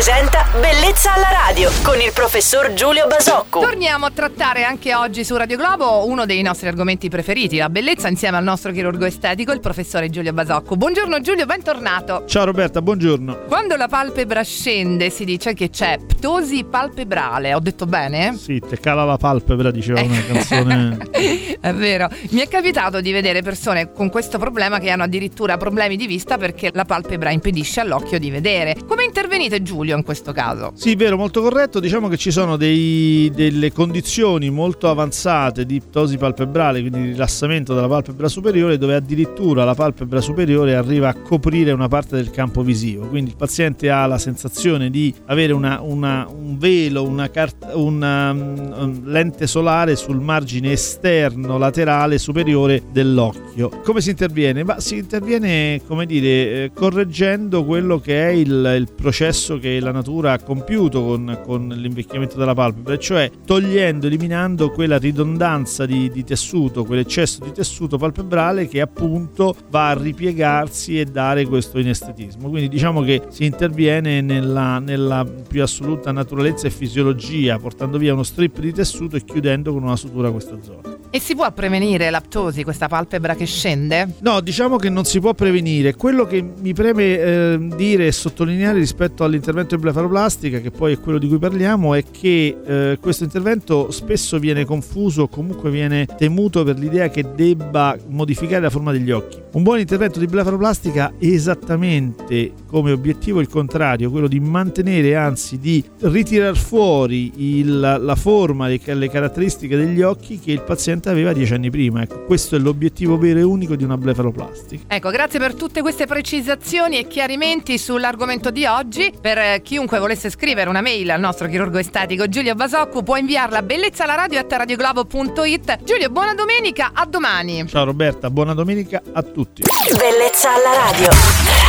presenta Bellezza alla radio con il professor Giulio Basocco. Torniamo a trattare anche oggi su Radio Globo uno dei nostri argomenti preferiti, la bellezza, insieme al nostro chirurgo estetico, il professore Giulio Basocco. Buongiorno Giulio, bentornato. Ciao Roberta, buongiorno. Quando la palpebra scende si dice che c'è ptosi palpebrale, ho detto bene? Sì, te cala la palpebra, diceva una canzone. è vero, mi è capitato di vedere persone con questo problema che hanno addirittura problemi di vista perché la palpebra impedisce all'occhio di vedere. Come intervenite Giulio in questo caso? Sì, vero, molto corretto. Diciamo che ci sono dei, delle condizioni molto avanzate di ptosi palpebrale, quindi di rilassamento della palpebra superiore, dove addirittura la palpebra superiore arriva a coprire una parte del campo visivo. Quindi il paziente ha la sensazione di avere una, una, un velo, una, cart- una um, lente solare sul margine esterno laterale superiore dell'occhio. Come si interviene? Ma si interviene, come dire, eh, correggendo quello che è il, il processo che la natura ha compiuto con, con, l'invecchiamento della palpebra, cioè togliendo, eliminando quella ridondanza di, di tessuto, quell'eccesso di tessuto palpebrale che appunto va a ripiegarsi e dare questo inestetismo. Quindi diciamo che si interviene nella, nella più assoluta naturalezza e fisiologia, portando via uno strip di tessuto e chiudendo con una sutura questa zona. E si può prevenire l'aptosi, questa palpebra che scende? No, diciamo che non si può prevenire. Quello che mi preme eh, dire e sottolineare rispetto all'intervento di blefaroplastica, che poi è quello di cui parliamo, è che eh, questo intervento spesso viene confuso o comunque viene temuto per l'idea che debba modificare la forma degli occhi. Un buon intervento di blefaroplastica ha esattamente come obiettivo il contrario, quello di mantenere, anzi di ritirare fuori il, la forma, le, le caratteristiche degli occhi che il paziente aveva dieci anni prima. Ecco, questo è l'obiettivo vero e unico di una blefaroplastica. Ecco, grazie per tutte queste precisazioni e chiarimenti sull'argomento di oggi. Per eh, chiunque volesse scrivere una mail al nostro chirurgo estetico Giulio Basocco può inviarla a bellezza alla radio at radioglobo.it. Giulio, buona domenica, a domani. Ciao Roberta, buona domenica a tutti. Bellezza alla radio.